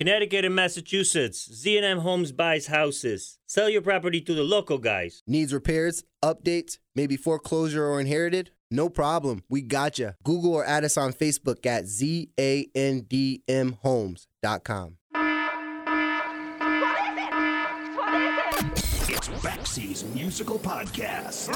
Connecticut and Massachusetts, Z&M Homes buys houses. Sell your property to the local guys. Needs repairs, updates, maybe foreclosure or inherited? No problem. We gotcha. Google or add us on Facebook at zandmhomes.com. What is it? What is it? It's Baxie's musical podcast.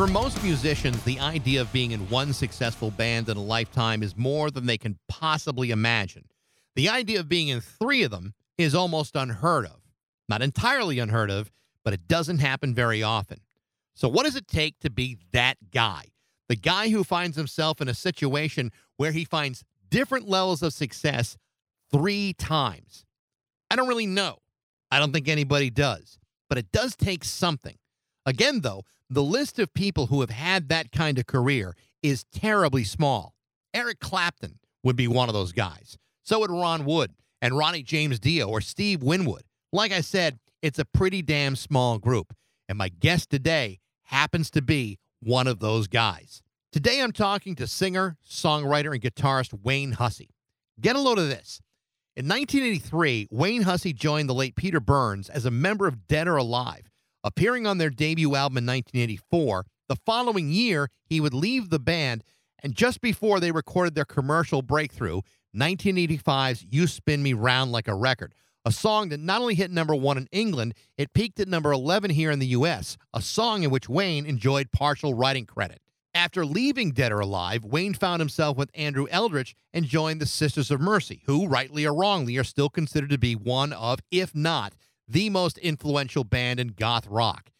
For most musicians, the idea of being in one successful band in a lifetime is more than they can possibly imagine. The idea of being in three of them is almost unheard of. Not entirely unheard of, but it doesn't happen very often. So, what does it take to be that guy? The guy who finds himself in a situation where he finds different levels of success three times. I don't really know. I don't think anybody does, but it does take something. Again, though, the list of people who have had that kind of career is terribly small. Eric Clapton would be one of those guys. So would Ron Wood and Ronnie James Dio or Steve Winwood. Like I said, it's a pretty damn small group. And my guest today happens to be one of those guys. Today I'm talking to singer, songwriter, and guitarist Wayne Hussey. Get a load of this. In 1983, Wayne Hussey joined the late Peter Burns as a member of Dead or Alive. Appearing on their debut album in 1984, the following year, he would leave the band, and just before they recorded their commercial breakthrough, 1985's You Spin Me Round Like a Record, a song that not only hit number one in England, it peaked at number 11 here in the U.S., a song in which Wayne enjoyed partial writing credit. After leaving Dead or Alive, Wayne found himself with Andrew Eldritch and joined the Sisters of Mercy, who, rightly or wrongly, are still considered to be one of, if not, the most influential band in goth rock.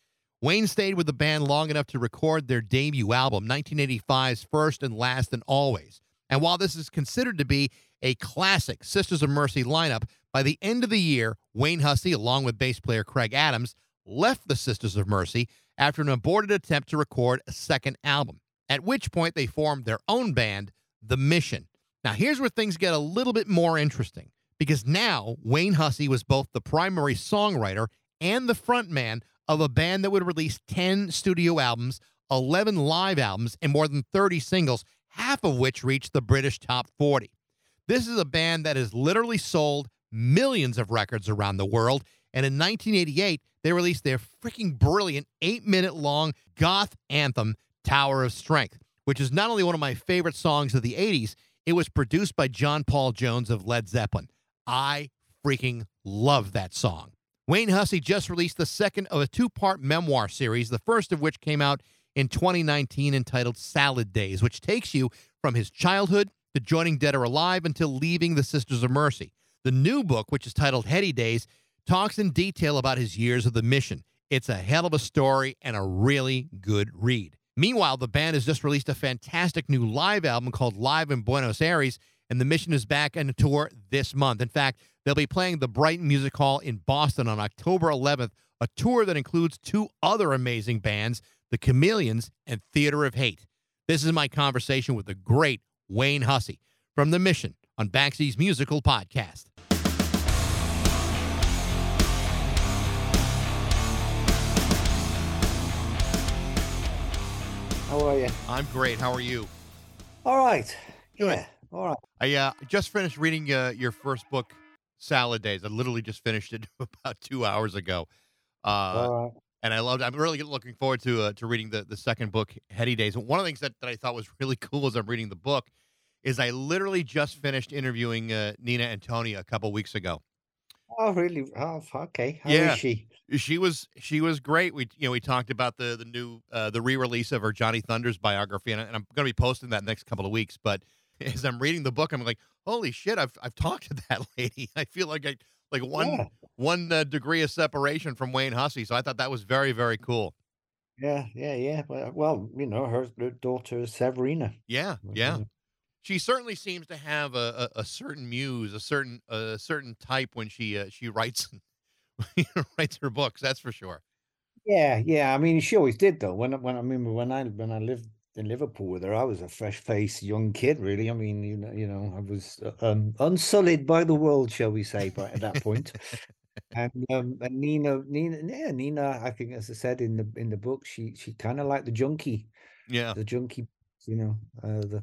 Wayne stayed with the band long enough to record their debut album, 1985's First and Last and Always. And while this is considered to be a classic Sisters of Mercy lineup, by the end of the year, Wayne Hussey, along with bass player Craig Adams, left the Sisters of Mercy after an aborted attempt to record a second album, at which point they formed their own band, The Mission. Now, here's where things get a little bit more interesting because now Wayne Hussey was both the primary songwriter and the frontman of a band that would release 10 studio albums, 11 live albums, and more than 30 singles, half of which reached the British top 40. This is a band that has literally sold millions of records around the world. And in 1988, they released their freaking brilliant eight minute long goth anthem, Tower of Strength, which is not only one of my favorite songs of the 80s, it was produced by John Paul Jones of Led Zeppelin. I freaking love that song. Wayne Hussey just released the second of a two part memoir series, the first of which came out in 2019 entitled Salad Days, which takes you from his childhood to joining Dead or Alive until leaving the Sisters of Mercy. The new book, which is titled Heady Days, talks in detail about his years of the mission. It's a hell of a story and a really good read. Meanwhile, the band has just released a fantastic new live album called Live in Buenos Aires, and the mission is back on a tour this month. In fact, they'll be playing the Brighton Music Hall in Boston on October 11th, a tour that includes two other amazing bands, the Chameleons and Theatre of Hate. This is my conversation with the great Wayne Hussey from The Mission on Baxie's Musical Podcast. How are you? I'm great. How are you? All right. Good. Yeah. All right. I uh, just finished reading uh, your first book, Salad Days. I literally just finished it about two hours ago. Uh, right. and I loved. I'm really looking forward to uh, to reading the the second book, Heady Days. One of the things that, that I thought was really cool as I'm reading the book is I literally just finished interviewing uh, Nina Antonia a couple weeks ago. Oh, really? Oh, okay. How Yeah. is she? She was she was great. We you know we talked about the the new uh, the re release of her Johnny Thunders biography, and, I- and I'm going to be posting that next couple of weeks. But as I'm reading the book, I'm like, holy shit! I've I've talked to that lady. I feel like I like one Yeah. one uh, degree of separation from Wayne Hussey. So I thought that was very very cool. Yeah, yeah, yeah. Well, well, you know, her her daughter is Severina. Yeah, yeah. She certainly seems to have a, a, a certain muse, a certain a certain type when she uh, she writes writes her books. That's for sure. Yeah, yeah. I mean, she always did though. When when I remember when I when I lived in Liverpool with her, I was a fresh-faced young kid, really. I mean, you know, you know, I was uh, um, unsullied by the world, shall we say, by at that point. And um, and Nina, Nina, yeah, Nina. I think, as I said in the in the book, she she kind of like the junkie, Yeah. the junkie, you know, uh, the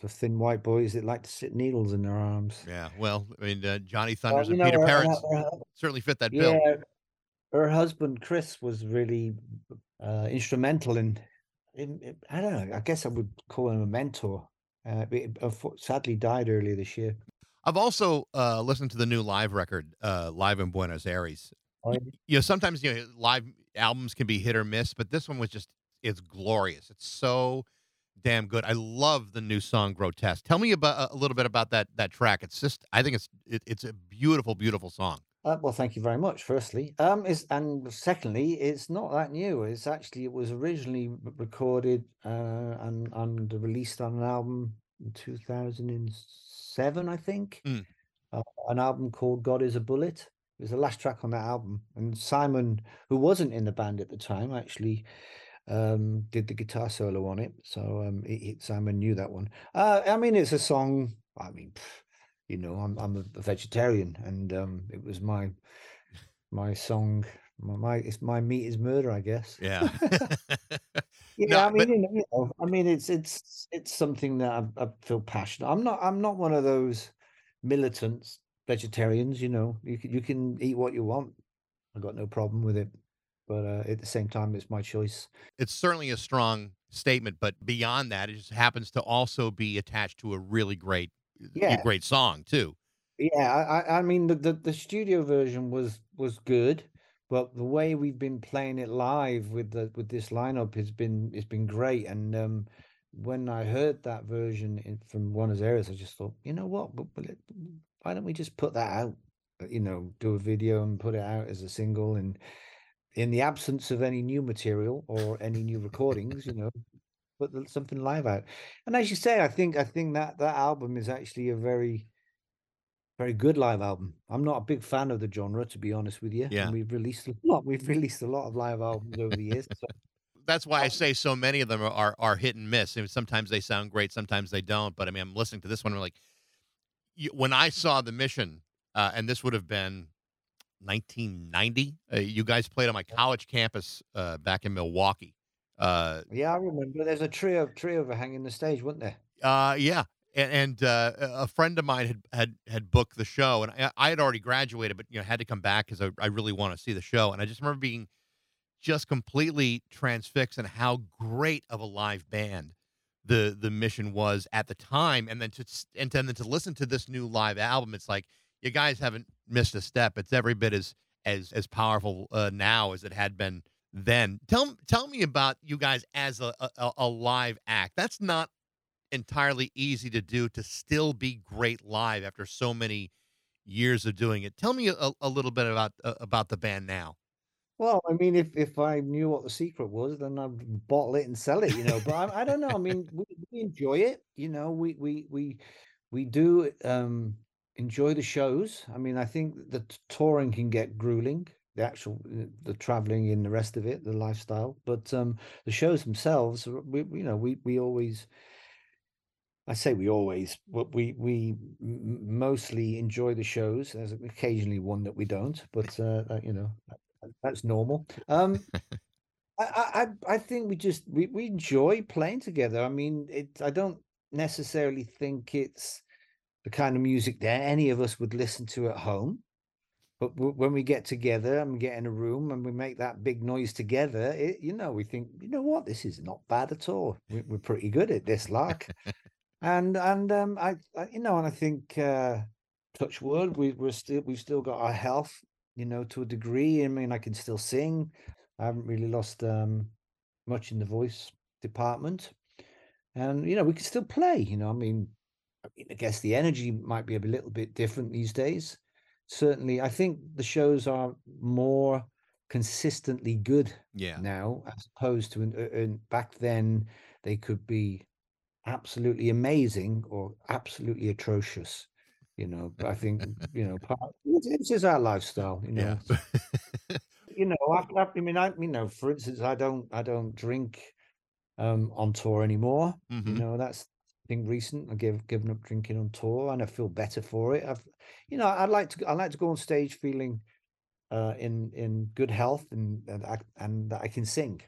the thin white boys that like to sit needles in their arms. Yeah. Well, I mean, uh, Johnny Thunders and know, Peter Perrett certainly fit that bill. yeah, her husband Chris was really uh, instrumental in, in, in- I don't know. I guess I would call him a mentor. Uh, unfo- sadly died earlier this year. I've also uh, listened to the new live record, uh, live in Buenos Aires. Oh, You know, sometimes you know live albums can be hit or miss, but this one was just it's glorious. It's so damn good. I love the new song "Grotesque." Tell me about a little bit about that that track. It's just I think it's it, it's a beautiful, beautiful song. Uh, well, thank you very much. Firstly, um, is and secondly, it's not that new. It's actually it was originally recorded uh, and and released on an album in two thousand and seven, I think. Mm. Uh, an album called "God Is a Bullet." It was the last track on that album, and Simon, who wasn't in the band at the time, actually um, did the guitar solo on it. So um, it, it- Simon knew that one. Uh, I mean, it's a song. I mean, pff, you know, I'm I'm a vegetarian, and um, it was my my song. My, my it's my meat is murder, I guess. Yeah. Yeah, No, I mean, but- you know, I mean, it's it's it's something that I, I feel passionate. I'm not I'm not one of those militants vegetarians. You know, you can you can eat what you want. I got no problem with it, but uh, at the same time, it's my choice. it's certainly a strong statement, but beyond that, it just happens to also be attached to a really great, Yeah. great song too. Yeah, I, I mean the, the the studio version was was good, but the way we've been playing it live with the with this lineup has been it's been great. And um, when I heard that version in, from Buenos Aires, I just thought, you know what, but, but it- why don't we just put that out? Uh, You know, do a video and put it out as a single, and in the absence of any new material or any new recordings, you know, put something live out. And as you say, I think I think that that album is actually a very very good live album. I'm not a big fan of the genre, to be honest with you. and Yeah. we've released a lot. We've released a lot of live albums over the years. So, That's why I say so many of them are, are, are hit and miss. I mean, sometimes they sound great, sometimes they don't. But I mean, I'm listening to this one, I'm like, you, when I saw the mission, uh, and this would have been 1990, uh, you guys played on my college campus uh, back in Milwaukee. Uh, yeah, I remember. There's a trio tree overhanging the stage, wasn't there? Uh, yeah, and, and uh, a friend of mine had had had booked the show, and I, I had already graduated, but you know had to come back because I, I really want to see the show, and I just remember being just completely transfixed on how great of a live band the the mission was at the time, and then to and then to listen to this new live album, it's like you guys haven't missed a step. It's every bit as as as powerful uh, now as it had been then. Tell tell me about you guys as a, a, a live act. That's not entirely easy to do to still be great live after so many years of doing it. Tell me a, a little bit about uh, about the band now. Well, I mean, if if I knew what the secret was, then I'd bottle it and sell it, you know. But I, I don't know. I mean, we, we enjoy it, you know. We we we we do um enjoy the shows. I mean, I think the touring can get grueling, the actual uh, the traveling and the rest of it, the lifestyle. But um the shows themselves, uh, we you know, we we always I say we always, but we we mostly enjoy the shows. There's occasionally one that we don't, but uh, that, you know that's normal. Um, I, I I I think we just we, we enjoy playing together. I mean, it. I don't necessarily think it's the kind of music that any of us would listen to at home. But w- when we get together and get in a room and we make that big noise together, it, you know, we think, you know what, this is not bad at all. We, we're pretty good at this, lark. and and um, I, I, you know, and I think, uh, touch wood, we we're still we've still got our health, you know, to a degree. I mean, I can still sing. I haven't really lost um much in the voice department, and you know, we can still play. You know, I mean, I guess the energy might be a little bit different these days. Certainly, I think the shows are more consistently good Yeah. now, as opposed to in, uh, back then. They could be absolutely amazing or absolutely atrocious. You know, but I think you know, part, it's just our lifestyle. You know, Yeah. you know, after, after, I mean, I, you know, for instance, I don't, I don't drink um, on tour anymore. You Mhm. know, that's thing recent. I give given up drinking on tour, and I feel better for it. I've, you know, I'd like to I like to go on stage feeling uh, in in good health and and I, and that I can sing.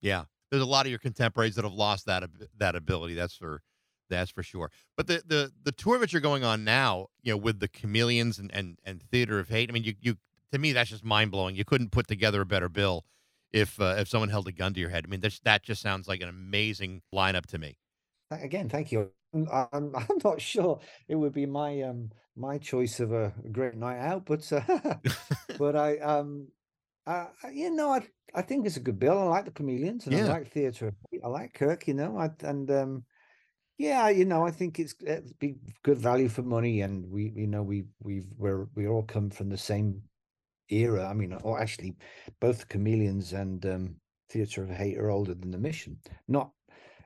Yeah, there's a lot of your contemporaries that have lost that that ability. That's for that's for sure. But the the the tour that you're going on now, you know, with the Chameleons and and, and Theatre of Hate. I mean, you you to me that's just mind blowing. You couldn't put together a better bill if uh, if someone held a gun to your head. I mean, that's, that just sounds like an amazing lineup to me. Again, thank you. I'm, I'm I'm not sure it would be my um my choice of a great night out, but uh, but I um uh, you know I I think it's a good bill. I like the Chameleons and I like Theatre. I like Kirk. You know, I, and um yeah, you know, I think it's it's be good value for money, and we you know we we've we're we all come from the same era. I mean, or actually, both the Chameleons and um Theatre of Hate are older than the Mission. Not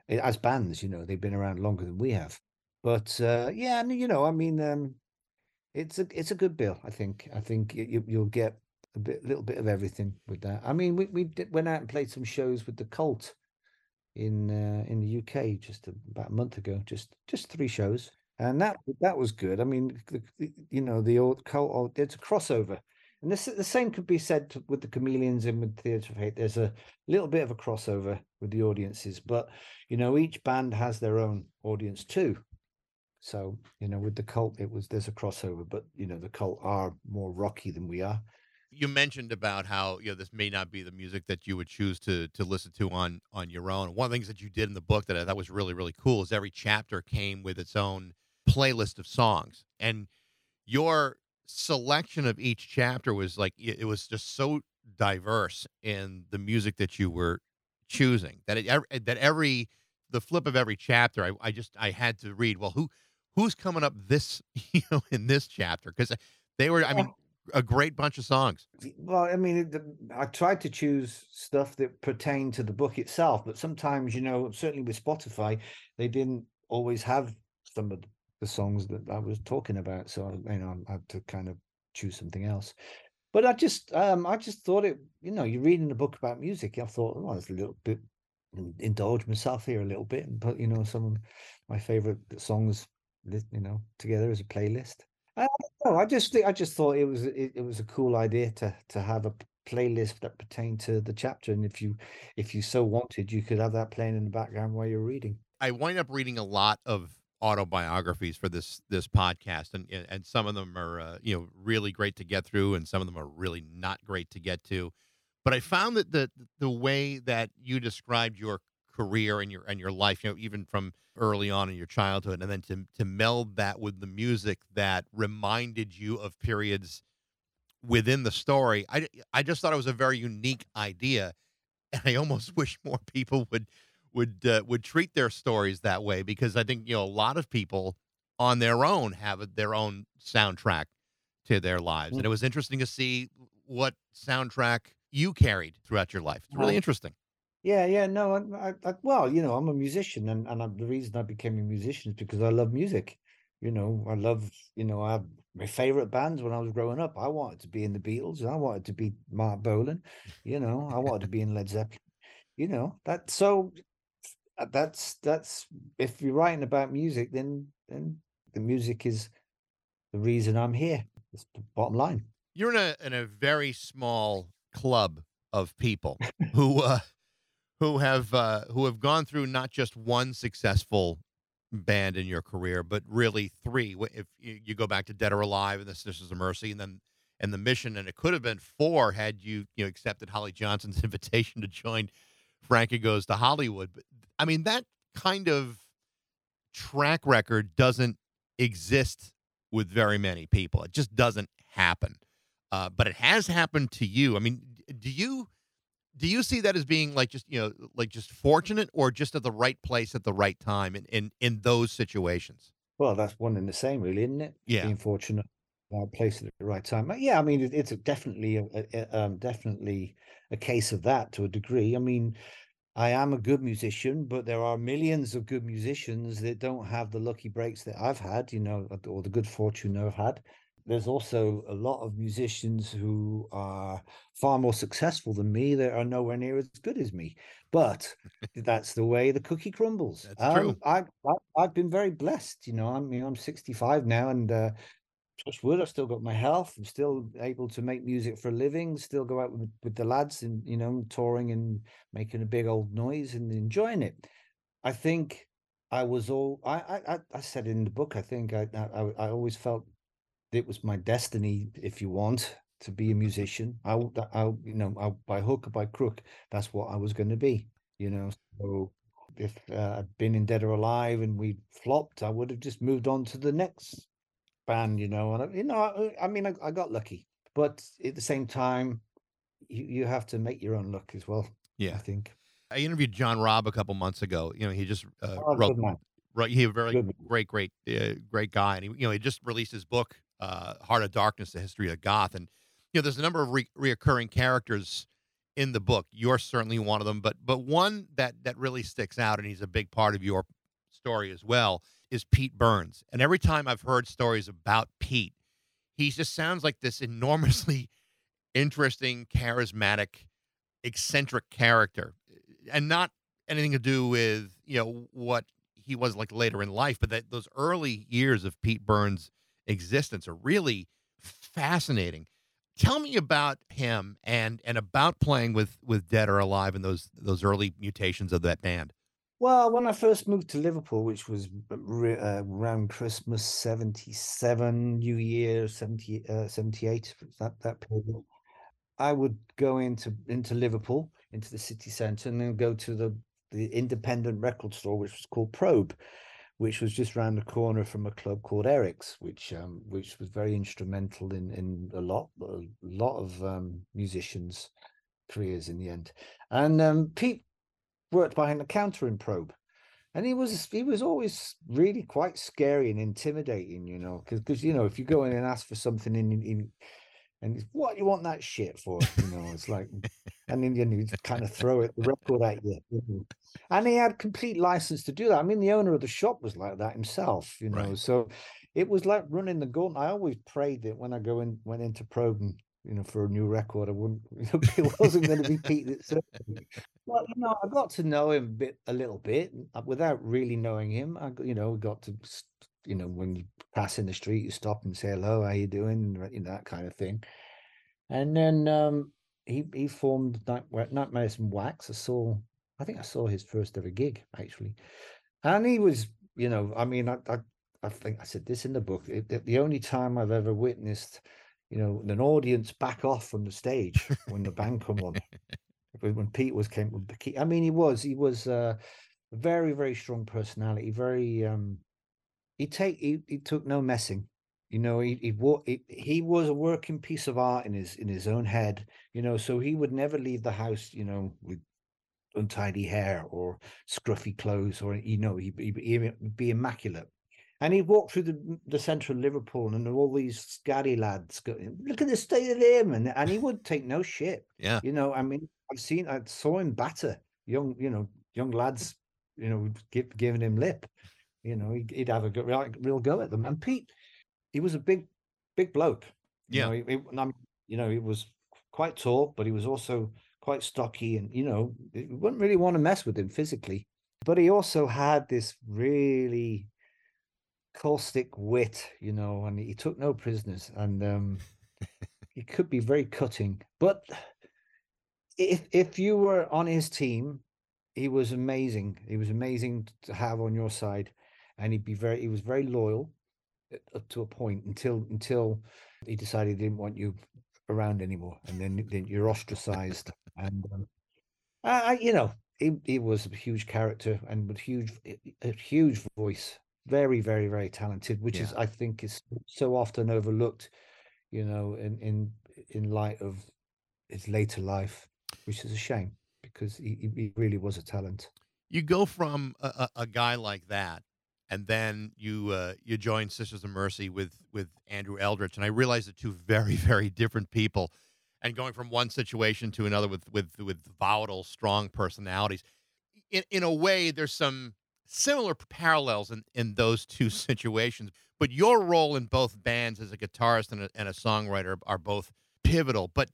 as bands, you know, they've been around longer than we have. But uh, yeah, and you know, I mean, um, it's a it's a good bill. I think. I think you, you'll get a bit, little bit of everything with that. I mean, we we did, went out and played some shows with the Cult in uh, in the UK just about a month ago. Just just three shows, and that that was good. I mean, the, the- you know, the old Cult. oh, It's a crossover. And this, the same could be said to- with the Chameleons and with Theatre of Hate. There's a little bit of a crossover with the audiences, but you know, each band has their own audience too. So, you know, with the cult, it was there's a crossover, but you know, the cult are more rocky than we are. You mentioned about how you know this may not be the music that you would choose to to listen to on on your own. One of the things that you did in the book that I thought was really really cool is every chapter came with its own playlist of songs, and your selection of each chapter was like it was just so diverse in the music that you were choosing that it eh, that every the flip of every chapter I, I just I had to read well who who's coming up this you know in this chapter? Because uh, they were I mean a great bunch of songs. Well, I mean, I tried to choose stuff that pertained to the book itself, but sometimes, you know, certainly with Spotify, they didn't always have some of the songs that I was talking about. So, I, you know, I had to kind of choose something else. But I just, um, I just thought it, you know, you're reading a book about music. I thought, oh, it's a little bit, indulge myself here a little bit and put, you know, some of my favorite songs, you know, together as a playlist. I don't know, I just I just thought it was it, it was a cool idea to to have a playlist that pertained to the chapter, and if you if you so wanted, you could have that playing in the background while you're reading. I wind up reading a lot of autobiographies for this this podcast, and and some of them are uh, you know really great to get through, and some of them are really not great to get to. But I found that the the way that you described your career and your and your life, you know, even from early on in your childhood, and then to to meld that with the music that reminded you of periods within the story, I I just thought it was a very unique idea, and I almost wish more people would would uh, would treat their stories that way because I think you know a lot of people on their own have their own soundtrack to their lives, and it was interesting to see what soundtrack you carried throughout your life. It's really interesting. Yeah, yeah, no, I, I, well, you know, I'm a musician, and and I, the reason I became a musician is because I love music. You know, I love, you know, I my favorite bands when I was growing up. I wanted to be in the Beatles, I wanted to be Marc Bolan. You know, I wanted to be in Led Zeppelin. You know, that so that's that's if you're writing about music, then then the music is the reason I'm here. It's the bottom line. You're in a in a very small club of people who uh, who have uh, who have gone through not just one successful band in your career, but really three. If you, you go back to Dead or Alive and the Sisters of Mercy, and then and the Mission, and it could have been four had you you know accepted Holly Johnson's invitation to join Frankie Goes to Hollywood. But I mean that kind of track record doesn't exist with very many people. It just doesn't happen. Uh, but it has happened to you. I mean, do you do you see that as being like just you know like just fortunate or just at the right place at the right time in in, in those situations? Well, that's one and the same, really, isn't it? Yeah. Being fortunate, right place at the right time. Uh, Yeah, I mean, it, it's a definitely, a, a- um, definitely a case of that to a degree. I mean, I am a good musician, but there are millions of good musicians that don't have the lucky breaks that I've had, you know, or the good fortune I've had. there's also a lot of musicians who are far more successful than me that are nowhere near as good as me. But that's the way the cookie crumbles. That's true. Um, I, I I've been very blessed. You know, I mean, I'm 65 now, and uh, touch I've still got my health. I'm still able to make music for a living. Still go out with, with the lads and you know touring and making a big old noise and enjoying it. I think I was all I I I- said in the book. I think I I, I always felt it was my destiny, if you want, to be a musician. I I you know I, by hook or by crook, that's what I was going to be. You know, so if uh, I'd been in Dead or Alive and we flopped, I would have just moved on to the next band. You know, and I, you know, I, I mean, I, I got lucky, but at the same time, you you have to make your own luck as well. Yeah, I think. I interviewed John Robb a couple months ago. You know, he just uh, Oh, wrote. Right, he a very Good. great, great, uh, great guy, and he, you know, he just released his book, uh, "Heart of Darkness: The History of Goth," and you know, there's a number of re- reoccurring characters in the book. You're certainly one of them, but but one that that really sticks out, and he's a big part of your story as well, is Pete Burns. And every time I've heard stories about Pete, he just sounds like this enormously interesting, charismatic, eccentric character, and not anything to do with you know what he was like later in life, but that those early years of Pete Burns' existence are really fascinating. Tell me about him and and about playing with with Dead or Alive and those those early mutations of that band. Well, when I first moved to Liverpool, which was uh, around Christmas 77, New Year 70, uh, 78, that, that period, I would go into, into Liverpool, into the city centre, and then go to the, the independent record store, which was called Probe, which was just round the corner from a club called Eric's, which um, which was very instrumental in, in a lot a lot of um, musicians' careers in the end. And um, Pete worked behind the counter in Probe, and he was he was always really quite scary and intimidating, you know, because you know if you go in and ask for something in, in and what you want that shit for, you know, it's like, and then you kind of throw it the record at you, you know. and he had complete license to do that. I mean, the owner of the shop was like that himself, you know, Right. so it was like running the gauntlet. I always prayed that when I go in went into Probe and you know for a new record, I wouldn't it wasn't going to be Pete that. Well, you know, I got to know him a bit, a little bit, uh, without really knowing him. I, you know, got to, you know, when you pass in the street, you stop and say hello, how you doing, you know, that kind of thing. And then um, he he formed Nightmares in Wax. I saw, I think I saw his first ever gig actually, and he was, you know, I mean, I I, I think I said this in the book. It- the only time I've ever witnessed, you know, an audience back off from the stage when the band come on when Pete was came with the key. I mean, he was he was uh, a very very strong personality. Very um, he take he, he took no messing. You know, he he, he he was a working piece of art in his in his own head. You know, so he would never leave the house. You know, with untidy hair or scruffy clothes, or you know, he he he'd be immaculate. And he walked through the the centre of Liverpool, and all these scatty lads go, "Look at the state of him," and and he would take no shit. Yeah. You know, I mean, I've seen, I saw him batter young, you know, young lads, you know, give, giving him lip. You know, he'd, he'd have a go, real, real go at them. And Pete, he was a big, big bloke. You Yeah. know, he, he- and I'm- you know, he was quite tall, but he was also quite stocky, and you know, you wouldn't really want to mess with him physically. But he also had this really caustic wit, you know, and he took no prisoners, and um, he could be very cutting. But if if you were on his team, he was amazing. He was amazing to have on your side, and he'd be very. He was very loyal uh, up to a point until until he decided he didn't want you around anymore, and then then you're ostracized. and um, I, I, you know, he he was a huge character and with huge a huge voice, very very very talented, which is I think is so often overlooked. You know, in in in light of his later life, which is a shame because he, he really was a talent. You go from a, a, a guy like that, and then you uh, you join Sisters of Mercy with with Andrew Eldritch, and I realize they're two very very different people, and going from one situation to another with with with volatile, strong personalities. In in a way, there's some similar parallels in, in those two situations. But your role in both bands as a guitarist and a, and a songwriter are both pivotal. But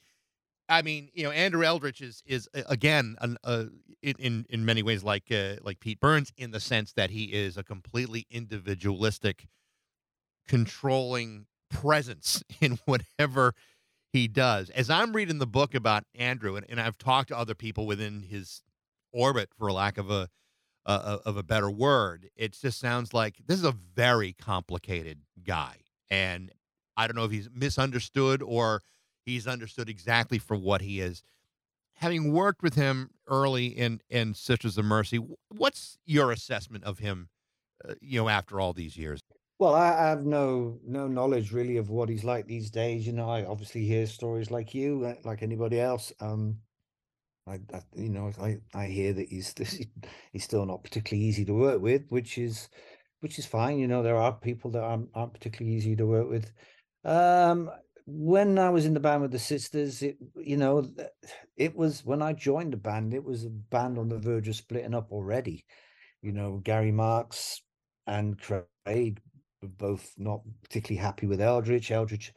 I mean, you know, Andrew Eldritch is is again an, uh, in in many ways like uh, like Pete Burns in the sense that he is a completely individualistic, controlling presence in whatever he does. As I'm reading the book about Andrew, and, and I've talked to other people within his orbit, for lack of a uh, of a better word, it just sounds like this is a very complicated guy, and I don't know if he's misunderstood or he's understood exactly for what he is. Having worked with him early in in Sisters of Mercy, what's your assessment of him? Uh, you know, after all these years. Well, I have no no knowledge really of what he's like these days. You know, I obviously hear stories like you, uh, like anybody else. Um, I, I you know, I I hear that he's he's still not particularly easy to work with, which is which is fine. You know, there are people that aren't, aren't particularly easy to work with. Um, when I was in the band with the sisters, it you know, it was when I joined the band, it was a band on the verge of splitting up already. You know, Gary Marx and Craig were both not particularly happy with Eldritch. Eldritch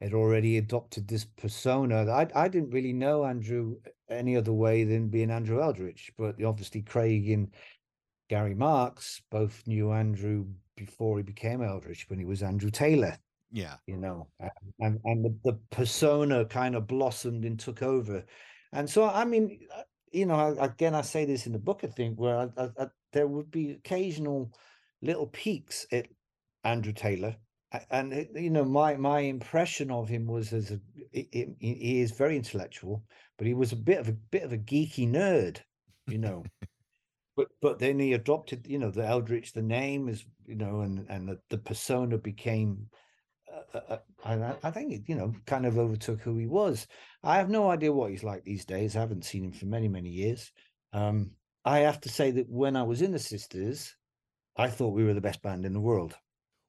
had already adopted this persona. I I didn't really know Andrew any other way than being Andrew Eldritch, but obviously Craig and Gary Marx both knew Andrew before he became Eldritch when he was Andrew Taylor. Yeah. You know, and and the, the persona kind of blossomed and took over. And so, I mean, uh, you know, again, I say this in the book, I think, where I, I, I, there would be occasional little peaks at Andrew Taylor. And, you know, my my impression of him was as a, it, he is very intellectual, but he was a bit of a bit of a geeky nerd, you know. but but then he adopted, you know, the Eldritch, the name is, you know, and and the, the persona became uh, I, I think it, you know, kind of overtook who he was. I have no idea what he's like these days. I haven't seen him for many, many years. Um, I have to say that when I was in the Sisters, I thought we were the best band in the world.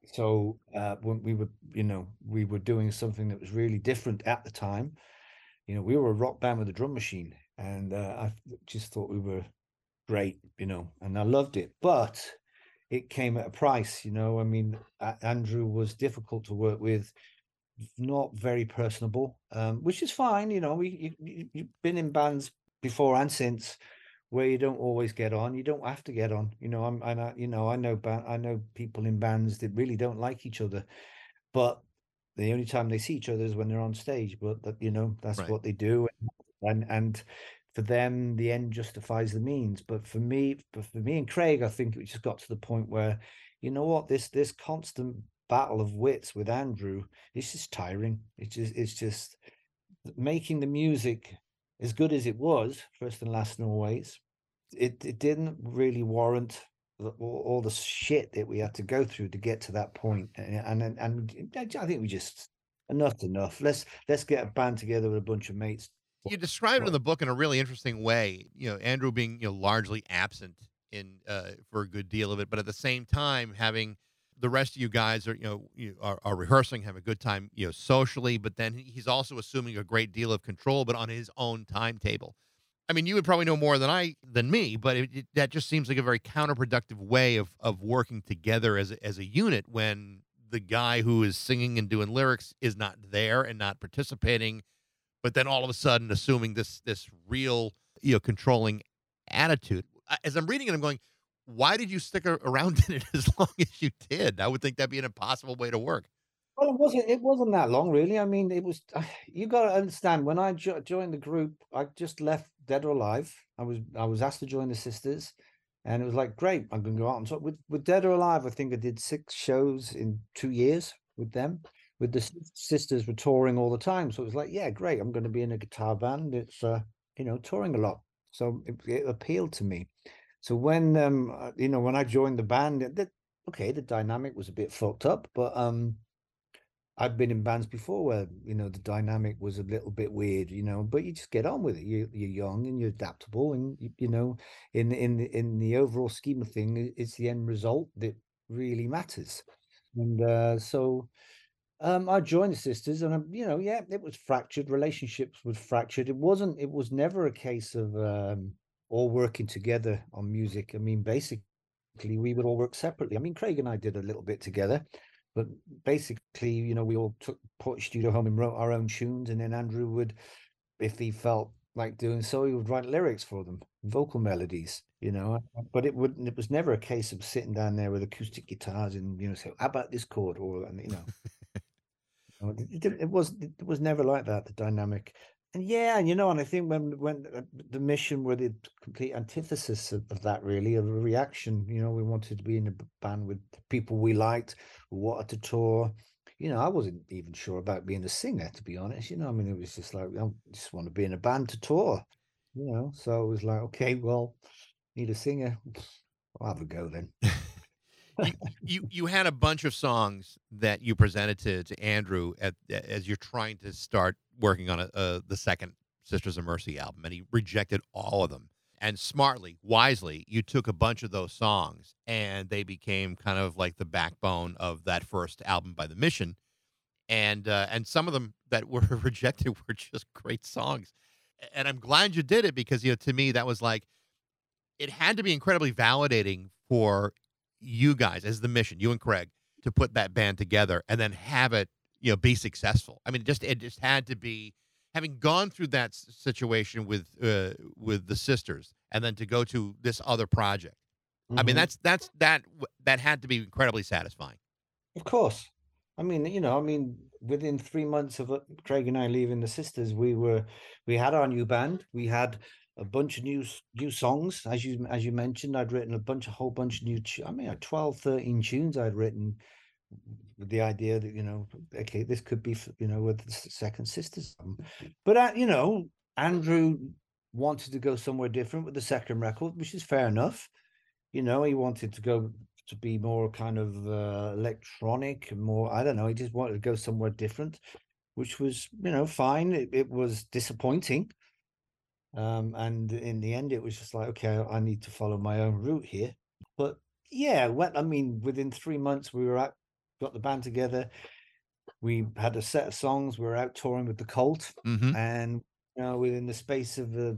So uh, when we were, you know, we were doing something that was really different at the time. You know, we were a rock band with a drum machine, and uh, I just thought we were great, you know, and I loved it. But it came at a price. You know, I mean, Andrew was difficult to work with, not very personable, um, which is fine. You know, we you, you've been in bands before and since where you don't always get on. You don't have to get on. You know, I'm, and I, you know, I know, ba- I know people in bands that really don't like each other, but the only time they see each other is when they're on stage. But that, you know, that's right. what they do, and and for them the end justifies the means but for me but for me and craig i think it just got to the point where you know what this this constant battle of wits with andrew it's just tiring it's just it's just making the music as good as it was first and last and always it, it didn't really warrant all, all the shit that we had to go through to get to that point and and, and i think we just enough enough let's let's get a band together with a bunch of mates you described it in the book in a really interesting way. You know, Andrew being you know largely absent in uh, for a good deal of it, but at the same time having the rest of you guys are you know you are, are rehearsing, have a good time you know socially, but then he's also assuming a great deal of control, but on his own timetable. I mean, you would probably know more than I than me, but it, it, that just seems like a very counterproductive way of of working together as a, as a unit when the guy who is singing and doing lyrics is not there and not participating but then all of a sudden assuming this this real you know controlling attitude. As I'm reading it, I'm going, why did you stick around in it as long as you did? I would think that'd be an impossible way to work. Well, it wasn't. It wasn't that long, really. I mean, it was. You got to understand. When I jo- joined the group, I just left Dead or Alive. I was. I was asked to join the Sisters, and it was like, great. I'm going to go out and talk with with Dead or Alive. I think I did six shows in two years with them with the sisters were touring all the time. So it was like, yeah, great. I'm going to be in a guitar band. It's, uh, you know, touring a lot. So it, it appealed to me. So when, um, uh, you know, when I joined the band, the, okay, the dynamic was a bit fucked up, but, um, I've been in bands before where, you know, the dynamic was a little bit weird, you know, but you just get on with it. You, you're young and you're adaptable and, you, you know, in, in, the, in the overall scheme of thing, it's the end result that really matters. And, uh, so, um, I joined the sisters, and um, you know, yeah, it was fractured. Relationships was fractured. It wasn't. It was never a case of um, all working together on music. I mean, basically, we would all work separately. I mean, Craig and I did a little bit together, but basically, you know, we all took put studio home and wrote our own tunes, and then Andrew would, if he felt like doing so, he would write lyrics for them, vocal melodies, you know. But it wouldn't. it was never a case of sitting down there with acoustic guitars and you know say, "How about this chord?" or and you know. It was it was never like that. The dynamic, and yeah, and you know, and I think when when uh, the mission were the complete antithesis of, of, that, really, of a reaction. You know, we wanted to be in a band with people we liked, we wanted to tour. You know, I wasn't even sure about being a singer, to be honest. You know, I mean, it was just like I just want to be in a band to tour. You know, so it was like, okay, well, need a singer. I'll have a go then. you, you, you had a bunch of songs that you presented to, to Andrew at, as you're trying to start working on a, a, the second Sisters of Mercy album, and he rejected all of them. And smartly, wisely, you took a bunch of those songs, and they became kind of like the backbone of that first album by the Mission. And uh, and some of them that were rejected were just great songs. And I'm glad you did it because you know to me that was like it had to be incredibly validating for you guys as the mission, you and Craig, to put that band together and then have it, you know, be successful. I mean, it just it just had to be having gone through that situation with uh, with the sisters and then to go to this other project. Mm-hmm. I mean, mm-hmm. that's that's that that had to be incredibly satisfying. Of course. I mean, you know, I mean, within three months of uh, Craig and I leaving the sisters, we were we had our new band. We had a bunch of new new songs as you as you mentioned i'd written a bunch a whole bunch of new i mean 12 13 tunes i'd written the idea that you know okay this could be you know with the second sisters but uh, you know andrew wanted to go somewhere different with the second record which is fair enough. You know he wanted to go to be more kind of uh, electronic more i don't know he just wanted to go somewhere different which was you know fine. It, it was disappointing. Um, and in the end, it was just like, okay, I need to follow my own route here. But yeah, when, I mean, within three months, we were out, got the band together. We had a set of songs. We were out touring with the Cult, mm-hmm. and you know, within the space of a,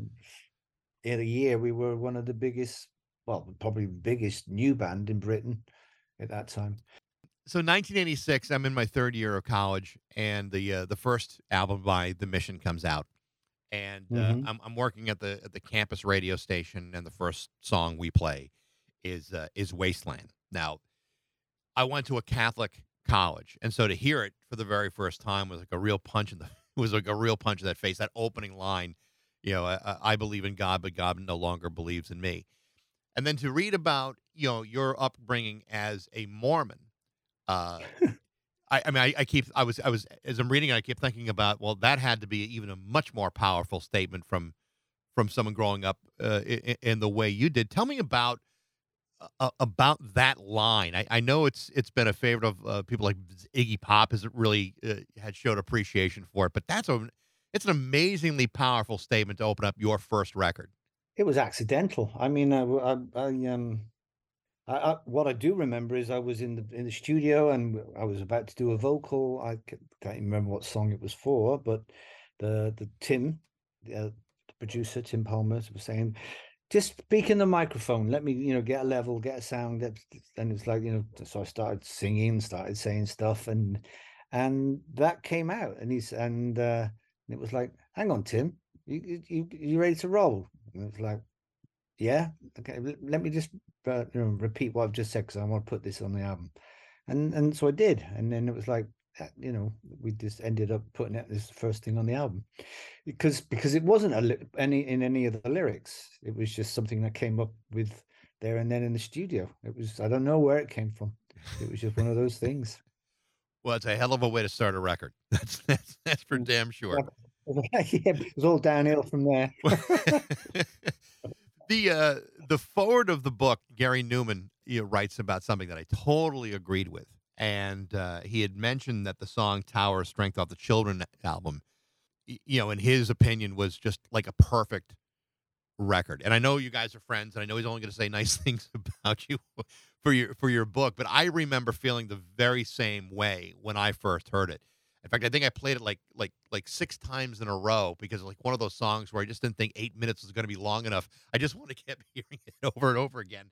in a year, we were one of the biggest, well, probably the biggest new band in Britain at that time. So 1986, I'm in my third year of college, and the uh, the first album by The Mission comes out and uh, mm-hmm. I'm, I'm working at the at the campus radio station, and the first song we play is uh, is Wasteland. Now, I went to a Catholic college, and so to hear it for the very first time was like a real punch in the was like a real punch in that face. That opening line, you know, I, I believe in God, but God no longer believes in me. And then to read about you know your upbringing as a Mormon, uh, I, I mean, I, I, keep, I was, I was, as I'm reading, I keep thinking about, well, that had to be even a much more powerful statement from, from someone growing up uh, in, in, the way you did. Tell me about, uh, about that line. I, I, know it's, it's been a favorite of uh, people like Iggy Pop has really uh, had showed appreciation for it, but that's a, it's an amazingly powerful statement to open up your first record. It was accidental. I mean, I, I, I um, I, what I do remember is I was in the in the studio and I was about to do a vocal. I can't even remember what song it was for, but the the Tim, the, uh, the producer Tim Palmer, was saying, "Just speak in the microphone. Let me, you know, get a level, get a sound." And it's like, you know, so I started singing, started saying stuff, and and that came out, and he's and uh, it was like, "Hang on, Tim, you you you ready to roll?" And it was like, yeah okay let me just uh, you know, repeat what i've just said because i want to put this on the album and and so i did and then it was like you know we just ended up putting it as the first thing on the album. Because because it wasn't a any in any of the lyrics. It was just something that came up with there and then in the studio. It was i don't know where it came from. It was just one of those things. Well it's a hell of a way to start a record. That's that's, that's for damn sure. Yeah, it was all downhill from there. The uh, the forward of the book, Gary Numan you know, writes about something that I totally agreed with, and uh, he had mentioned that the song "Tower of Strength" off the Children album, you know, in his opinion, was just like a perfect record. And I know you guys are friends, and I know he's only going to say nice things about you for your for your book, but I remember feeling the very same way when I first heard it. In fact, I think I played it like like like six times in a row because like one of those songs where I just didn't think eight minutes was going to be long enough. I just want to keep hearing it over and over again.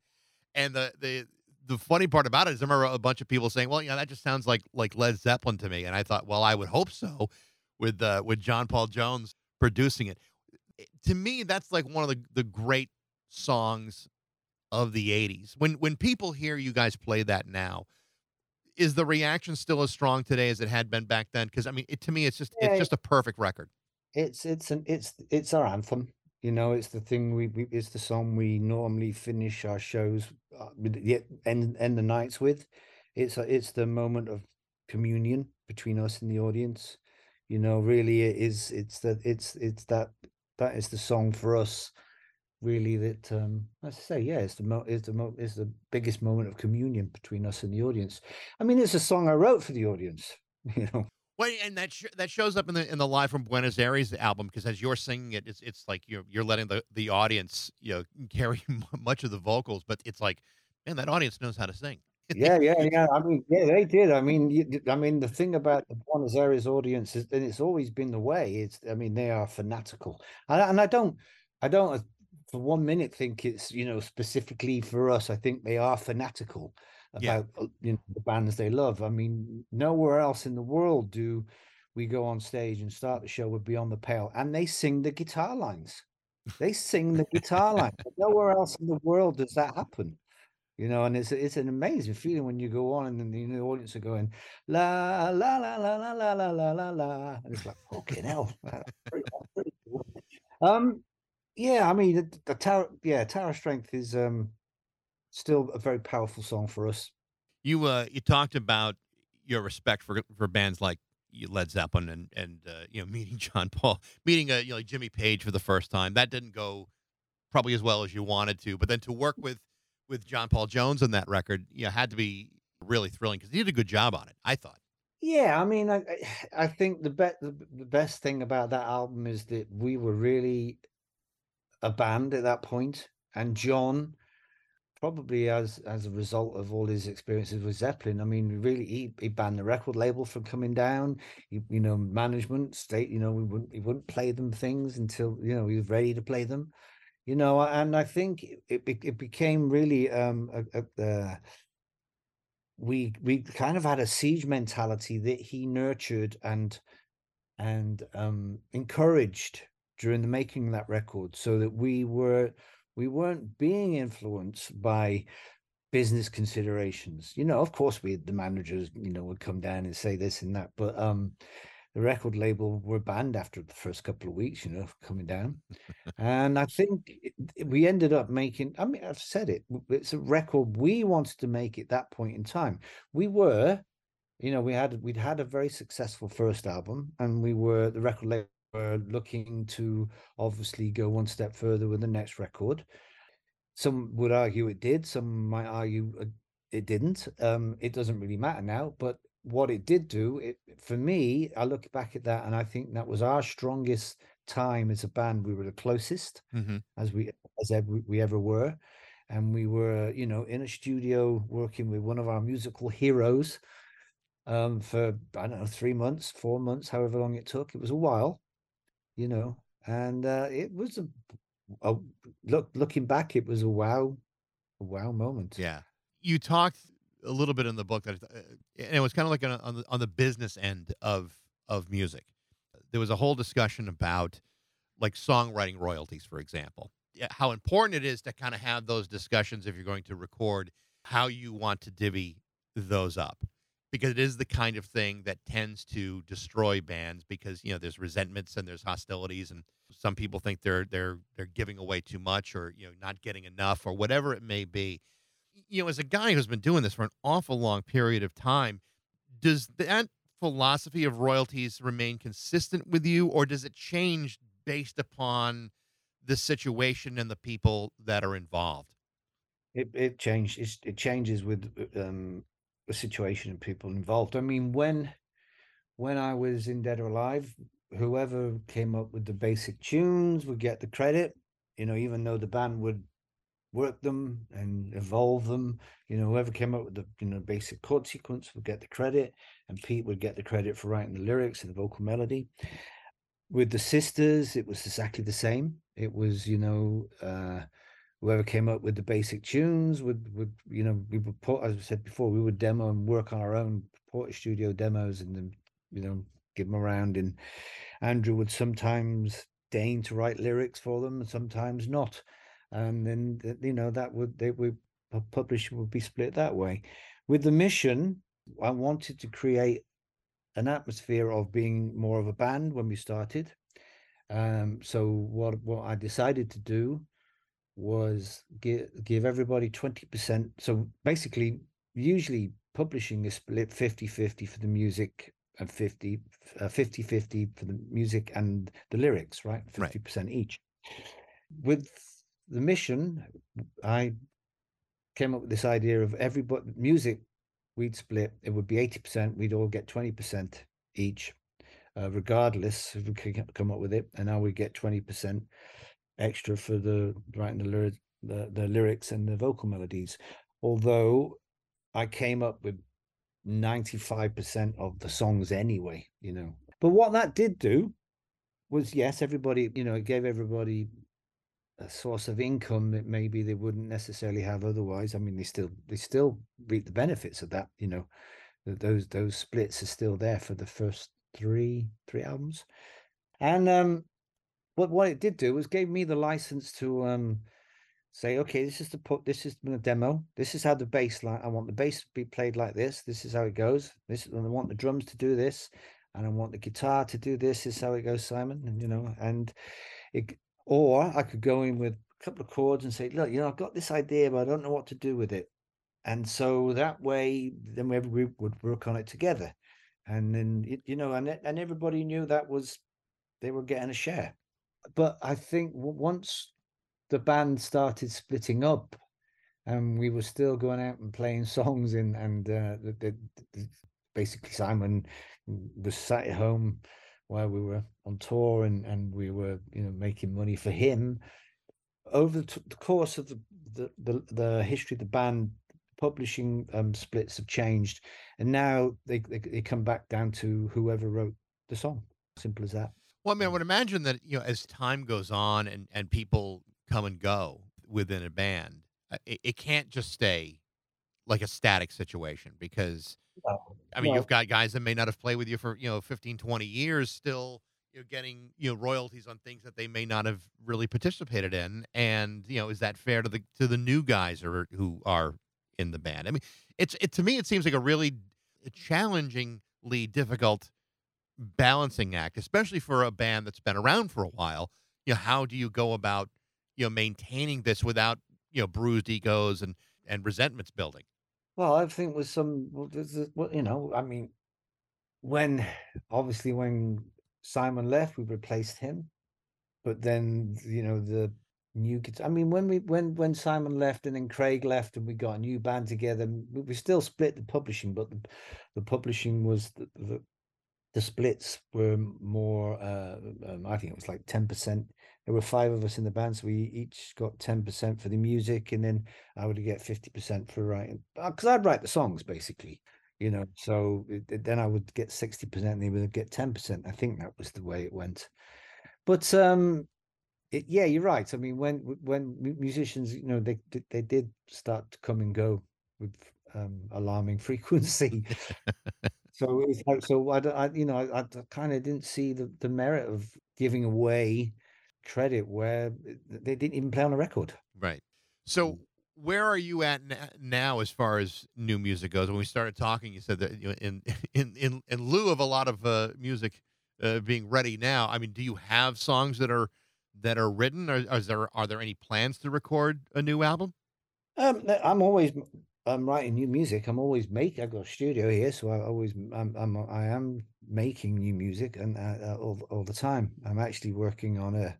And the the the funny part about it is I remember a bunch of people saying, "Well, you know, that just sounds like like Led Zeppelin to me." And I thought, "Well, I would hope so with uh, with John Paul Jones producing it." To me, that's like one of the the great songs of the 80s. When when people hear you guys play that now, is the reaction still as strong today as it had been back then? Because I mean, it, to me, it's just Yeah, it's just a perfect record. It's it's an it's it's our anthem. You know, it's the thing we, we it's the song we normally finish our shows uh, the end end the nights with. It's a, it's the moment of communion between us and the audience. You know, really it is it's that. it's it's that that is the song for us really that um as I say, yeah, it's the mo is the mo is the biggest moment of communion between us and the audience. I mean, it's a song I wrote for the audience, you know. Well, and that sh- that shows up in the in the live from Buenos Aires album because as you're singing it, it's it's like you're you're letting the the audience you know carry much of the vocals, but it's like, man, that audience knows how to sing. Yeah, yeah, yeah. I mean, yeah, they did. I mean, you, I mean, the thing about the Buenos Aires audience is, and it's always been the way. It's, I mean, they are fanatical, and, and I don't, I don't, uh, for one minute think it's, you know, specifically for us. I think they are fanatical. About, uh, you know, the bands they love. I mean, nowhere else in the world do we go on stage and start the show with Beyond the Pale, and they sing the guitar lines. They sing the guitar lines. Nowhere else in the world does that happen you know, and it's it's an amazing feeling when you go on and then the, the audience are going la la la la la la la la la la, and it's like fucking hell. pretty- pretty cool. Um, yeah, I mean the, the tower, yeah, Tower Strength is um still a very powerful song for us. You uh you talked about your respect for for bands like you- Led Zeppelin and and uh, you know meeting John Paul, meeting uh, you know like Jimmy Page for the first time. That didn't go probably as well as you wanted to, but then to work with with John Paul Jones on that record, you know, had to be really thrilling because he did a good job on it. I thought. Yeah, I mean, I I- I think the bet the, the best thing about that album is that we were really a band at that point, and John, probably as as a result of all his experiences with Zeppelin, I mean, really, he, he banned the record label from coming down. He, you know, management state, you know, we wouldn't he wouldn't play them things until you know he was ready to play them. You know, and I think it it, became really um a, a, we we kind of had a siege mentality that he nurtured and and um encouraged during the making of that record so that we were we weren't being influenced by business considerations. You know of course we the managers you know would come down and say this and that but um the record label were banned after the first couple of weeks you know coming down. And i think it- we ended up making i mean i've said it it's a record we wanted to make at that point in time. We were you know we had we'd had a very successful first album and we were the record label were looking to obviously go one step further with the next record. Some would argue it did some might argue uh, it didn't. Um it doesn't really matter now but what it did do it for me i look back at that and i think that was our strongest time as a band. We were the closest Mm-hmm. as we as ever, we ever were. And we were you know in a studio working with one of our musical heroes um for i don't know 3 months 4 months however long it took. It was a while you know and uh it was a, a look looking back it was a wow a wow moment Yeah. You talked a little bit in the book that, uh, and it was kind of like on, on the on the business end of of music. There was a whole discussion about like songwriting royalties, for example. How important it is to kind of have those discussions if you're going to record how you want to divvy those up. Because it is the kind of thing that tends to destroy bands because, you know, there's resentments and there's hostilities and some people think they're they're they're giving away too much or, you know, not getting enough or whatever it may be you know, as a guy who's been doing this for an awful long period of time, does that philosophy of royalties remain consistent with you, or does it change based upon the situation and the people that are involved? it it changed it's, it changes with um the situation and people involved. I mean when when i was in dead or alive whoever came up with the basic tunes would get the credit you know even though the band would work them and evolve them you know whoever came up with the you know basic chord sequence would get the credit and pete would get the credit for writing the lyrics and the vocal melody. With the sisters it was exactly the same. It was you know uh whoever came up with the basic tunes would would you know we would put as I said before we would demo and work on our own Portastudio demos and then you know give them around. And Andrew would sometimes deign to write lyrics for them and sometimes not. And then you know that would they would publishing would be split that way. With the mission I wanted to create an atmosphere of being more of a band when we started. Um, so what what I decided to do was give give everybody 20%. So basically, usually publishing is split 50-50 for the music and 50 uh, 50 for the music and the lyrics, right? 50% right. each. With the mission, I came up with this idea of everybody music we'd split it would be 80% we'd all get 20% each uh, regardless if we could come up with it and now we get 20% extra for the writing the, lyrics, the the lyrics and the vocal melodies. Although I came up with 95% of the songs anyway, you know. But what that did do was yes, everybody, you know, it gave everybody a source of income that maybe they wouldn't necessarily have otherwise. I mean, they still they still reap the benefits of that, you know. Those those splits are still there for the first three three albums. And um what what it did do was gave me the license to um say, okay, this is the put this is the demo. This is how the bass line I want the bass to be played like this. This is how it goes. This and I want the drums to do this, and I want the guitar to do this. This is how it goes, Simon. And you know, and it or I could go in with a couple of chords and say, look, you know, I've got this idea, but I don't know what to do with it. And so that way, then we would work on it together. And then, you know, and and everybody knew that was they were getting a share but I think once the band started splitting up, and we were still going out and playing songs, and and uh, the, the, the, basically Simon was sat at home while we were on tour, and and we were you know making money for him. Over the, the course of the, the the history of the band, publishing um, splits have changed, and now they, they they come back down to whoever wrote the song. Simple as that. Well, I mean, I would imagine that you know, as time goes on and and people come and go within a band, uh, it, it can't just stay like a static situation because I mean, you've got guys that may not have played with you for you know 15, 20 years, still you know getting you know royalties on things that they may not have really participated in, and you know, is that fair to the to the new guys or who are in the band? I mean, it's it to me, it seems like a really challengingly difficult balancing act, especially for a band that's been around for a while. You know, how do you go about you know maintaining this without you know bruised egos and and resentments building? Well, I think with some, you know, I mean, when obviously when Simon left, we replaced him, but then you know the new guitar. I mean, when we when when Simon left and then Craig left and we got a new band together, we still split the publishing, but the, the publishing was the, the the splits were more uh, um, i think it was like 10% there were five of us in the band so we each got 10% for the music and then i would get 50% for writing because uh, i'd write the songs basically you know so it, then i would get 60% and they would get 10% i think that was the way it went. But um it, yeah you're right. I mean when when musicians you know they they did start to come and go with um, alarming frequency so it's like, so I, I you know, I, I kind of didn't see the, the merit of giving away credit where they didn't even play on a record. Right. So mm. where are you at now as far as new music goes? When we started talking, you said that you know, in in in in lieu of a lot of uh, music uh, being ready now, I mean, do you have songs that are that are written, or is there are there any plans to record a new album? Um, I'm always I'm writing new music. I'm always making. I've got a studio here, so I always I'm, I'm I am making new music and uh, uh, all all the time. I'm actually working on a.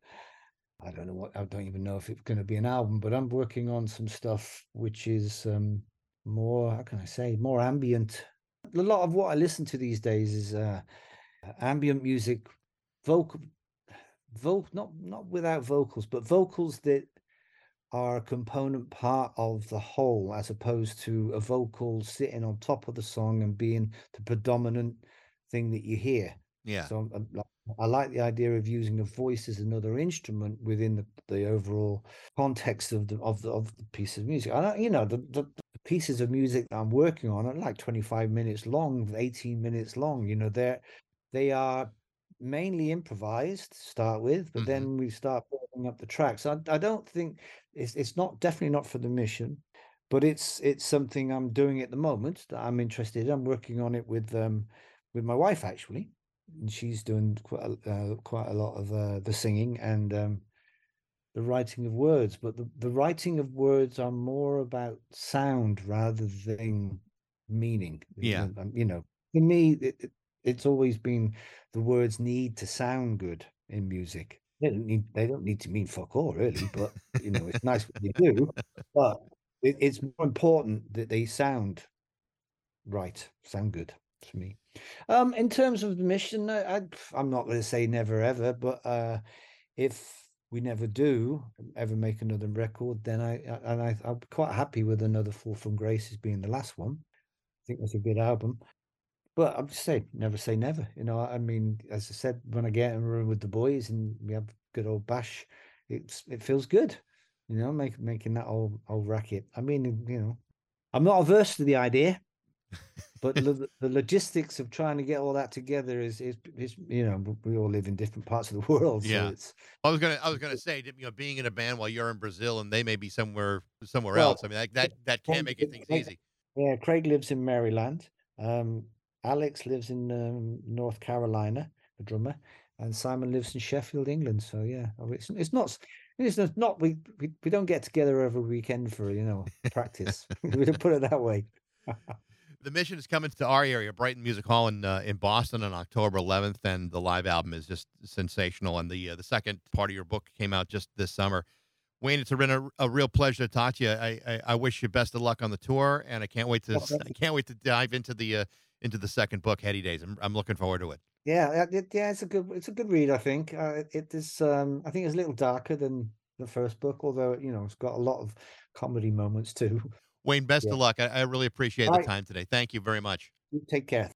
I don't know what. I don't even know if it's going to be an album, but I'm working on some stuff which is um, more. How can I say more ambient? A lot of what I listen to these days is uh, ambient music, vocal, vocal, not not without vocals, but vocals that are a component part of the whole as opposed to a vocal sitting on top of the song and being the predominant thing that you hear. Yeah. So um, I like the idea of using a voice as another instrument within the, the overall context of the of the of the piece of music. I don't, you know, the, the, the pieces of music that I'm working on are like 25 minutes long, 18 minutes long. You know, they're they are mainly improvised to start with, but Mhm. then we start building up the tracks. I, I don't think it's it's not definitely not for the mission, but it's it's something I'm doing at the moment that I'm interested in. I'm working on it with um with my wife actually, and she's doing quite a, uh, quite a lot of uh, the singing and um the writing of words. But the, the writing of words are more about sound rather than meaning. Yeah. um, you know, for me, it, it's always been the words need to sound good in music. They don't need they don't need to mean fuck all really, but you know it's nice when they do. But it, it's more important that they sound right, sound good to me. Um, in terms of the mission, I, I'm not going to say never ever, but uh, if we never do ever make another record, then I I- and I I'm quite happy with another Fall from Grace as being the last one. I think that's a good album. But I'm just saying, never say never. You know, I mean, as I said, when I get in a room with the boys and we have good old bash, it's it feels good. You know, make, making that old old racket. I mean, you know, I'm not averse to the idea, but the, the logistics of trying to get all that together is is, is you know we all live in different parts of the world, Yeah. so it's I was gonna I was gonna say, you know, being in a band while you're in Brazil and they may be somewhere somewhere Well, else. I mean, that that, that can't make it things easy. Yeah, Craig lives in Maryland. Um, Alex lives in um, North Carolina, the drummer, and Simon lives in Sheffield, England. So yeah, it's it's not it's not- we, we we don't get together every weekend for you know practice. we don't put it that way. The mission is coming to our area, Brighton Music Hall in uh, in Boston on October 11th, and the live album is just sensational. And the uh, the second part of your book came out just this summer. Wayne, it's been a, a real pleasure to talk to you. I, I I wish you best of luck on the tour, and I can't wait to Well, I can't wait to dive into the uh, into the second book, Heady Daze. I'm I'm looking forward to it. Yeah, yeah, it- yeah, it's a good it's a good read. I think uh, it- it is. Um, I think it's a little darker than the first book, although you know it's got a lot of comedy moments too. Wayne, best Yeah. of luck. I, I really appreciate All the right. time today. Thank you very much. You Take care.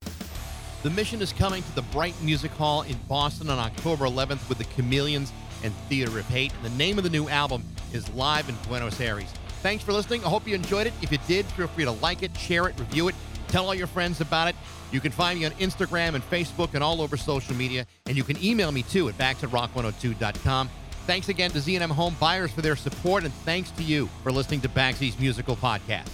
The mission is coming to the Brighton Music Hall in Boston on October 11th with the Chameleons and Theatre of Hate. And the name of the new album is Live in Buenos Aires. Thanks for listening. I hope you enjoyed it. If you did, feel free to like it, share it, review it, tell all your friends about it. You can find me on Instagram and Facebook and all over social media. And you can email me too at back2rock102.com. Thanks again to Z&M Home Buyers for their support, and thanks to you for listening to Baxie's Musical Podcast.